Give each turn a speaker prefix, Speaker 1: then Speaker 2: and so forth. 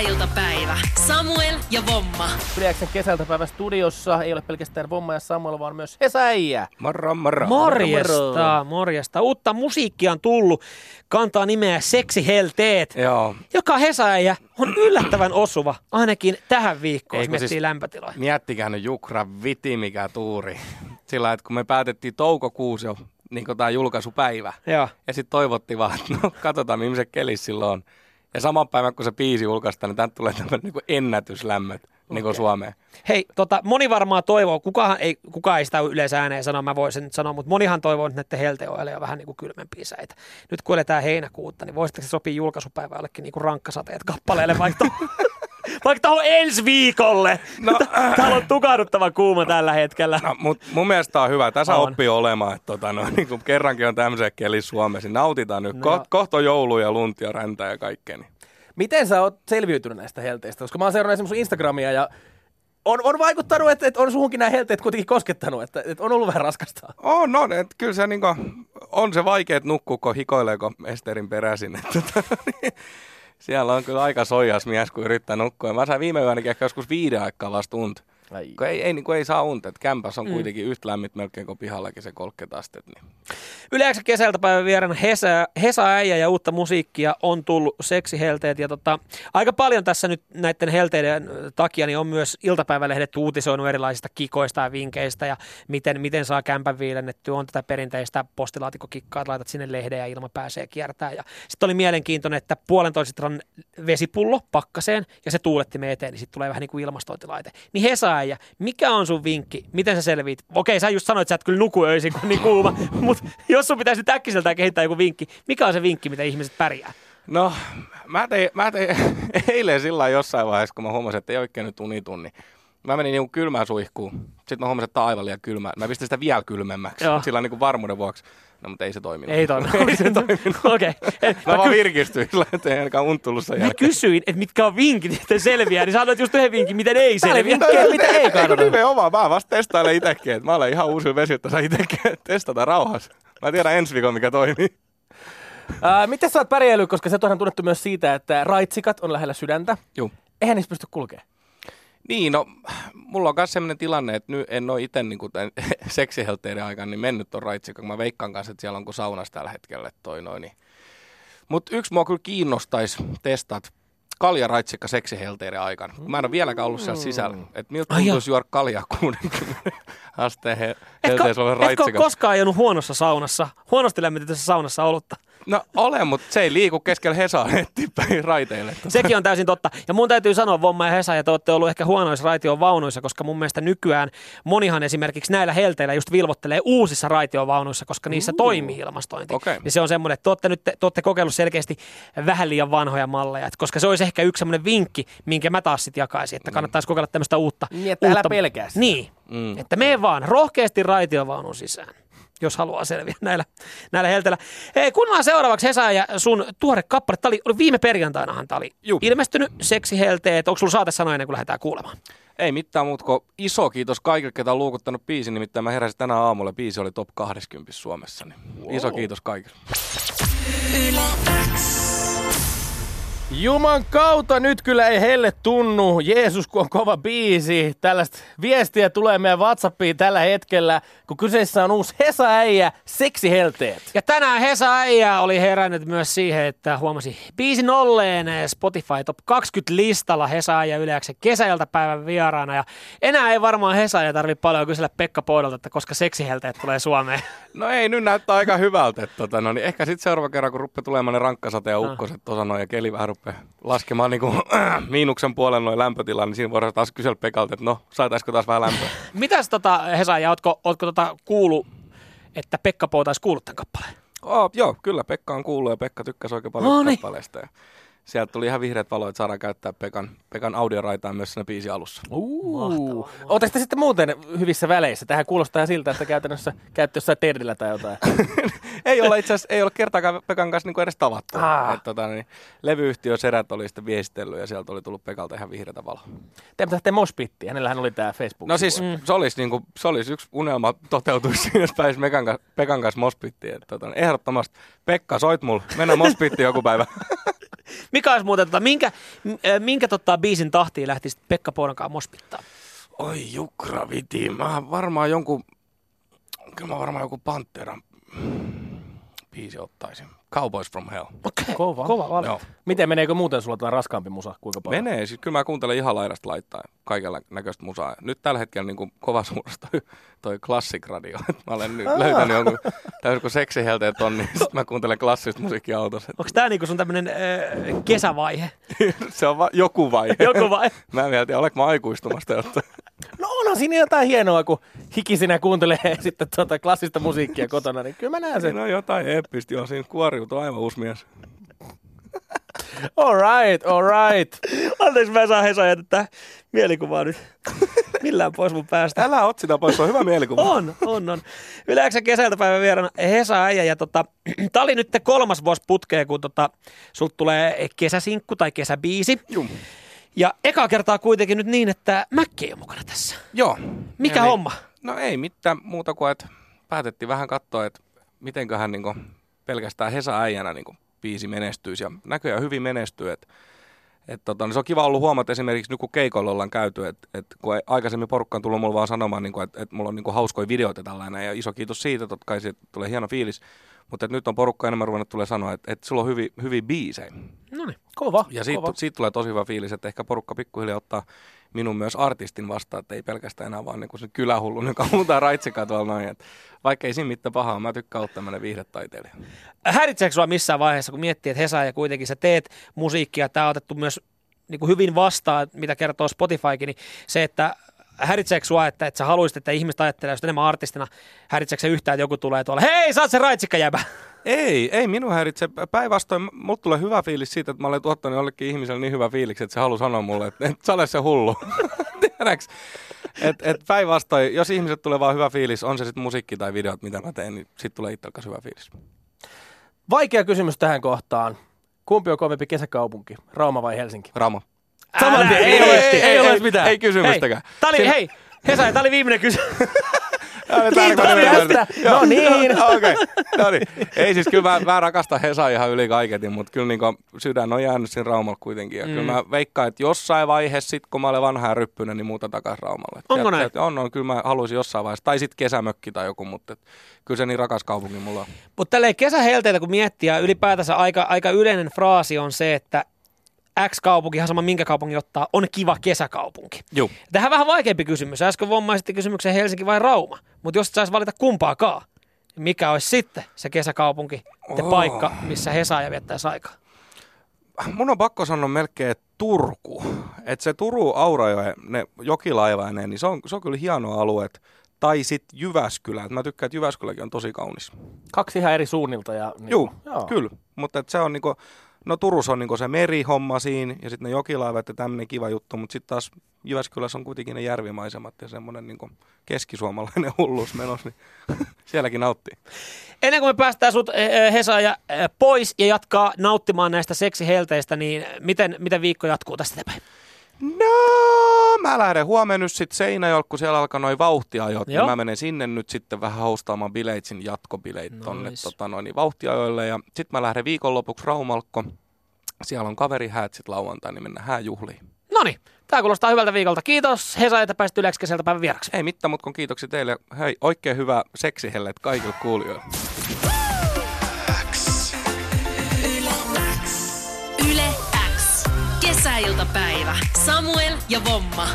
Speaker 1: Kesäiltapäivä. Samuel ja Vomma.
Speaker 2: Yleäksen kesältä päivän studiossa ei ole pelkästään Vomma ja Samuel, vaan myös Hesa Äijä.
Speaker 3: Moro, moro.
Speaker 4: Morjesta, morjesta. Uutta musiikkia on tullut. Kantaa nimeä Seksihelteet,
Speaker 3: Joo.
Speaker 4: joka Hesaäijä on yllättävän osuva, ainakin tähän viikkoon, jos
Speaker 3: Eikö
Speaker 4: miettii
Speaker 3: siis-
Speaker 4: lämpötiloja.
Speaker 3: Miettikää nyt Jukra viti mikä tuuri. Sillä että kun me päätettiin toukokuusi jo niin tämä julkaisupäivä.
Speaker 4: Joo.
Speaker 3: Ja sitten toivottiin vaan, että no katsotaan millaisen kelis silloin on. Ja saman päivän kun se biisi julkaistaan, niin tänne tulee tämmöinen niin ennätyslämmöt niin kuin Suomeen.
Speaker 4: Hei, tota, moni varmaan toivoo, kukaan ei, kukaan ei sitä yleensä ääneen sano, mä voisin nyt sanoa, mutta monihan toivoo, että näiden helteoille on vähän niin kuin kylmempiä säitä. Nyt kun eletään heinäkuuta, niin voisitteko se sopii julkaisupäivä jollekin niin kuin rankkasateet kappaleelle vaikka vaikka tuohon ensi viikolle.
Speaker 3: No,
Speaker 4: Täällä on tukahduttava kuuma tällä hetkellä.
Speaker 3: No, mutta mun mielestä on hyvä. Tässä
Speaker 4: On.
Speaker 3: oppii olemaan, että tota, no, niin kun kerrankin on tämmöisen kelis Suomessa, niin nautitaan nyt.
Speaker 4: No
Speaker 3: Koht,
Speaker 4: joo.
Speaker 3: kohta on joulu ja lunti ja räntä ja kaikkea. Niin.
Speaker 2: Miten sä oot selviytynyt näistä helteistä? Koska mä oon seurannut esimerkiksi Instagramia ja on, on vaikuttanut, että, että on suhunkin nämä helteet kuitenkin koskettanut, että, että on ollut vähän raskasta.
Speaker 3: On, on. Et kyllä se niinku, on se vaikea nukkua, kun hikoileeko Esterin peräisin. Et, tota, niin, siellä on kyllä aika soijas mies, kun yrittää nukkua. Mä sain viime yönäkin ehkä joskus viiden aikaa vasta unta.
Speaker 2: Ai.
Speaker 3: Kun ei, ei, niin kuin ei saa unta. Et kämpäs on mm. kuitenkin yhtä lämmit melkein kuin pihallakin se 30 astetta. Niin.
Speaker 4: Yleensä kesältä päivän vieraana Hesa, Hesa Äijä ja uutta musiikkia on tullut seksihelteet. Ja tota, aika paljon tässä nyt näiden helteiden takia niin on myös iltapäivälehdet uutisoinut erilaisista kikoista ja vinkkeistä ja miten, miten saa kämpän viilennettyä. On tätä perinteistä postilaatikkokikkaa, että laitat sinne lehden ja ilma pääsee kiertämään. Ja sitten oli mielenkiintoinen, että puolentoista litran vesipullo pakkaseen ja se tuulettimen eteen, niin sitten tulee vähän niin kuin ilmastointilaite. Niin Hesa Äijä, mikä on sun vinkki? Miten sä selviit? Okei, sä just sanoit, että sä et kyllä nuku öisin, kun niin kuuma, mutta jos sun pitäisi nyt äkkiseltään kehittää joku vinkki, mikä on se vinkki, mitä ihmiset pärjää?
Speaker 3: No, mä tein, mä tein eilen sillä jossain vaiheessa, kun mä huomasin, että ei oikein nyt unitunni. Mä menin niinku kylmään suihkuun. Sitten mä huomasin, että tää on aivan liian kylmää. Mä pistin sitä vielä kylmemmäksi.
Speaker 4: Joo.
Speaker 3: Sillä niinku varmuuden vuoksi. No, mutta ei se toiminut.
Speaker 4: Ei toimi.
Speaker 3: ei se toiminut.
Speaker 4: Okei. Okay.
Speaker 3: Mä vaan virkistyin sillä, että ei ainakaan unta tullut sen
Speaker 4: Mä
Speaker 3: jälkeen.
Speaker 4: kysyin, että mitkä on vinkit, miten selviää, niin sanoit just yhden vinkin, miten ei selviä.
Speaker 2: vinkkejä, mitä ei kannata.
Speaker 3: nimenomaan? Mä vasta testailen itsekin. että Mä olen ihan uusi vesi, että saa itsekin testata rauhassa. Mä tiedän ensi viikolla, mikä toimii.
Speaker 2: Ää, miten sä oot pärjäillyt, koska se on tunnettu myös siitä, että raitsikat on lähellä sydäntä.
Speaker 3: Juu.
Speaker 2: Eihän niistä pysty kulkemaan.
Speaker 3: Niin, no mulla on myös sellainen tilanne, että nyt en ole itse niin tämän seksihelteiden aikana niin mennyt ton raitsikon. Mä veikkaan kanssa, että siellä on kuin saunassa tällä hetkellä toi noin. Niin. Mutta yksi mua kyllä kiinnostaisi testat kaljaraitsiikka seksihelteiden aikana. Mä en ole vieläkään ollut siellä sisällä. Että miltä tuntuisi juoda kaljaa 60 asteen he,
Speaker 4: Etkö,
Speaker 3: helteessä olevan
Speaker 4: etkö koskaan ajanut huonossa saunassa, huonosti lämmitetyssä saunassa olutta?
Speaker 3: No olen, mutta se ei liiku keskellä Hesaa eteenpäin raiteille.
Speaker 4: Sekin on täysin totta. Ja mun täytyy sanoa, Vomma ja Hesa, että olette ollut ehkä huonoissa raition vaunuissa, koska mun mielestä nykyään monihan esimerkiksi näillä helteillä just vilvottelee uusissa raitiovaunuissa, koska niissä toimii ilmastointi.
Speaker 3: Okei.
Speaker 4: Niin se on semmoinen, että te olette nyt te olette kokeillut selkeästi vähän liian vanhoja malleja, että koska se olisi ehkä yksi semmoinen vinkki, minkä mä taas sitten jakaisin, että kannattaisi kokeilla tämmöistä uutta.
Speaker 2: Niin, että älä
Speaker 4: uutta,
Speaker 2: pelkää sitä.
Speaker 4: Niin,
Speaker 3: Mm.
Speaker 4: että vaan rohkeasti raitiovaunun sisään jos haluaa selviä näillä, näillä helteillä. Hei, kuunnellaan seuraavaksi Hesa ja sun tuore kappale. Tämä oli, oli viime perjantainahan tämä oli
Speaker 3: Juu.
Speaker 4: ilmestynyt seksihelteet. Onko sulla saate sanoa ennen kuin lähdetään kuulemaan?
Speaker 3: Ei mitään muuta kuin iso kiitos kaikille, ketä on luukuttanut biisin. Nimittäin mä heräsin tänään aamulla, biisi oli top 20 Suomessa. Niin wow. Iso kiitos kaikille.
Speaker 2: Juman kautta nyt kyllä ei helle tunnu. Jeesus, kun on kova biisi. Tällaista viestiä tulee meidän Whatsappiin tällä hetkellä, kun kyseessä on uusi Hesa Äijä, seksihelteet.
Speaker 4: Ja tänään Hesa Äijä oli herännyt myös siihen, että huomasi biisin olleen Spotify Top 20 listalla Hesa Äijä yleensä kesäiltapäivän vieraana. Ja enää ei varmaan Hesa Äijä tarvitse paljon kysellä Pekka Poidolta, että koska seksihelteet tulee Suomeen.
Speaker 3: No ei, nyt näyttää aika hyvältä. Että, tota, no, niin ehkä sitten seuraava kerran, kun rupeaa tulemaan ne rankkasate ja ukkoset tuossa noin ja keli vähän laskemaan niin kuin, miinuksen puolen noin lämpötila, niin siinä voidaan taas kysellä Pekalta, että no, saataisiko taas vähän lämpöä.
Speaker 4: Mitäs tota, Hesa Äijä, ootko, ootko tota kuulu, että Pekka Po taisi kuullut tämän kappaleen?
Speaker 3: Oh, joo, kyllä Pekka on kuullut ja Pekka tykkäsi oikein paljon
Speaker 4: No niin.
Speaker 3: kappaleesta. Ja sieltä tuli ihan vihreät valoit, että saadaan käyttää Pekan, Pekan audioraitaa myös siinä biisin alussa.
Speaker 2: Uh. Ootteko te sitten muuten hyvissä väleissä? Tähän kuulostaa siltä, että käytännössä käytte jossain terdillä tai jotain.
Speaker 3: ei ole itse asiassa, ei ole kertaakaan Pekan kanssa niinku edes tavattu.
Speaker 2: Ah.
Speaker 3: Et, tota, niin, levyyhtiö Serät oli sitten viestitellyt ja sieltä oli tullut Pekalta ihan vihreätä valoa.
Speaker 2: Te pitäisi tehdä moshpittiä. Hänellähän oli tämä Facebook.
Speaker 3: No siis mm. se, olisi, niinku, se olisi yksi unelma toteutuisi, siinä, jos pääsisi kanssa- Pekan kanssa mospittiin. Et, tota, niin ehdottomasti, Pekka, soit mulle, mennään mospittiin joku päivä.
Speaker 4: Mikä olisi muuten, tota, minkä, minkä tota, biisin tahtiin lähtisit Pekka Poonankaan mospittaa?
Speaker 3: Oi jukra viti. Mä varmaan jonkun, kyllä mä varmaan joku Panteran biisi ottaisin. Cowboys from Hell.
Speaker 4: Okei,
Speaker 2: Kova.
Speaker 4: kova valinta.
Speaker 3: Joo.
Speaker 2: Miten meneekö muuten sulla tämä raskaampi musa? Kuinka paljon?
Speaker 3: Menee, siis kyllä mä kuuntelen ihan laidasta laittaa kaikella näköistä musaa. Nyt tällä hetkellä niin kuin kova suurasta toi, toi Classic Radio. Mä olen nyt löytänyt jonkun täysin kuin seksihelteet on, niin sit mä kuuntelen klassista musiikkia autossa.
Speaker 4: Onko tämä niinku sun tämmönen äh, kesävaihe?
Speaker 3: Se on va- joku vaihe.
Speaker 4: Joku vai?
Speaker 3: Mä en vielä tiedä, olenko mä aikuistumasta jotta.
Speaker 2: No onhan siinä jotain hienoa, kun hikisinä kuuntelee sitten tuota klassista musiikkia kotona, niin kyllä mä näen sen.
Speaker 3: Siinä on jotain eeppistä, joo, siinä kuoriutuu aivan uusi mies.
Speaker 2: All right, all right.
Speaker 4: Anteeksi, mä en saa Hesa jätettä mielikuvaa nyt millään pois mun päästä.
Speaker 3: Älä ot sitä pois, se on hyvä mielikuva.
Speaker 4: On, on, on. Yleensä kesältä päivän vieraana Hesa Äijä ja tota, tää oli nyt kolmas vuosi putkeen, kun tota, sulta tulee kesäsinkku tai kesäbiisi.
Speaker 3: Jum.
Speaker 4: Ja eka kertaa kuitenkin nyt niin, että Mäkki ei ole mukana tässä.
Speaker 3: Joo.
Speaker 4: Mikä
Speaker 3: Eli-
Speaker 4: homma?
Speaker 3: No ei mitään muuta kuin, että päätettiin vähän katsoa, että mitenköhän niin pelkästään Hesa äijänä niin biisi menestyisi. Ja näköjään hyvin menestyy. Että, et tota, niin se on kiva ollut huomata esimerkiksi nyt kun keikoilla ollaan käyty, että, että kun aikaisemmin porukka on tullut mulle vaan sanomaan, niin kuin, että, että mulla on niin kuin hauskoja videoita tällainen ja iso kiitos siitä, totta kai siitä tulee hieno fiilis. Mutta nyt on porukka enemmän ruvennut tulee sanoa, että, että sulla on hyvin, hyvin biisejä.
Speaker 4: No niin.
Speaker 2: Kova,
Speaker 3: Ja siitä,
Speaker 2: kova.
Speaker 3: siitä tulee tosi hyvä fiilis, että ehkä porukka pikkuhiljaa ottaa minun myös artistin vastaan, että ei pelkästään enää vaan niin se kylähullu, joka huutaa raitsikaa tuolla noin. Että vaikka ei siinä mitään pahaa, mä tykkään olla tämmöinen viihdetaiteilija.
Speaker 4: Häiritseekö sua missään vaiheessa, kun miettii, että Hesa ja kuitenkin sä teet musiikkia, tämä on otettu myös niin kuin hyvin vastaan, mitä kertoo Spotifykin, niin se, että häiritseekö sua, että, että sä haluaisit, että ihmiset ajattelee just enemmän artistina, häiritseekö se yhtään, että joku tulee tuolla, hei, sä oot se raitsikka jäbä.
Speaker 3: Ei, ei minun häiritse. Päinvastoin mulle tulee hyvä fiilis siitä, että mä olen tuottanut jollekin ihmiselle niin hyvä fiiliksi, että se haluaa sanoa mulle, että, että sä olet se hullu. Tiedäks? Et, et päinvastoin, jos ihmiset tulee vaan hyvä fiilis, on se sitten musiikki tai videot, mitä mä teen, niin sitten tulee itselläkin hyvä fiilis.
Speaker 2: Vaikea kysymys tähän kohtaan. Kumpi on kovempi kesäkaupunki, Rauma vai Helsinki?
Speaker 3: Ramo.
Speaker 2: Saman tien, ei, ole, ei, ei, ole mitään.
Speaker 3: Ei kysymystäkään.
Speaker 4: Hei, tää oli, hei, Hesa, tää oli viimeinen kysymys.
Speaker 2: Kiitos. No niin.
Speaker 3: Okei, no niin. Ei siis kyllä mä, mä rakastan Hesa ihan yli kaiketin, mutta kyllä niin sydän on jäänyt siinä Raumalla kuitenkin. Ja mm. kyllä mä veikkaan, että jossain vaiheessa, sit, kun mä olen vanha ja ryppyinen, niin muuta takaisin Raumalle.
Speaker 4: Onko näin?
Speaker 3: On, on, kyllä mä haluaisin jossain vaiheessa. Tai sitten kesämökki tai joku, mutta et, kyllä se niin rakas kaupunki mulla on.
Speaker 4: Mutta tälleen kesähelteitä kun miettii, ja ylipäätänsä aika, aika yleinen fraasi on se, että X-kaupunki, ihan sama minkä kaupunki ottaa, on kiva kesäkaupunki.
Speaker 3: Joo.
Speaker 4: Tähän vähän vaikeampi kysymys. Äsken vommaisitte kysymyksen Helsinki vai Rauma. Mutta jos saisi valita kumpaakaan, niin mikä olisi sitten se kesäkaupunki ja
Speaker 3: Oh.
Speaker 4: paikka, missä Hesaaja viettäisi aikaa?
Speaker 3: Mun on pakko sanoa melkein että Turku. Että se Turun Aurajoen, ne jokilaivainen, niin se on, se on kyllä hieno alue. et- Tai sitten Jyväskylä. Et mä tykkään, että Jyväskyläkin on tosi kaunis.
Speaker 2: Kaksi ihan eri suunnilta. Ja, niin,
Speaker 3: Juu,
Speaker 2: joo.
Speaker 3: kyllä. Mutta et se on niinku, no Turussa on niinku se merihomma siinä ja sitten ne jokilaivat ja tämmöinen kiva juttu, mutta sitten taas Jyväskylässä on kuitenkin ne järvimaisemat ja semmoinen niinku keskisuomalainen hulluus menossa, niin sielläkin nauttii.
Speaker 4: Ennen kuin me päästään sut eh, Hesaaja eh, pois ja jatkaa nauttimaan näistä seksihelteistä, niin miten, miten viikko jatkuu tästä eteenpäin?
Speaker 3: No, mä lähden huomenna nyt sitten Seinäjoelle, kun siellä alkaa noin vauhtiajot,
Speaker 4: Joo.
Speaker 3: niin mä menen sinne nyt sitten vähän hostaamaan bileitsin jatkobileit
Speaker 4: Nice.
Speaker 3: tonne tota, noin, niin vauhtiajoille. Ja sitten mä lähden viikonlopuksi Raumalkko. Siellä on kaverihäät sitten lauantai, niin mennään hääjuhliin.
Speaker 4: No niin, tämä kuulostaa hyvältä viikolta. Kiitos Hesa, että pääsit kesältä päivän vieraksi.
Speaker 3: Ei mitään, mutta kun kiitoksia teille. Hei, oikein hyvä seksihellet kaikille kuulijoille.
Speaker 1: Kesäiltapäivä. Samuel ja Vomma.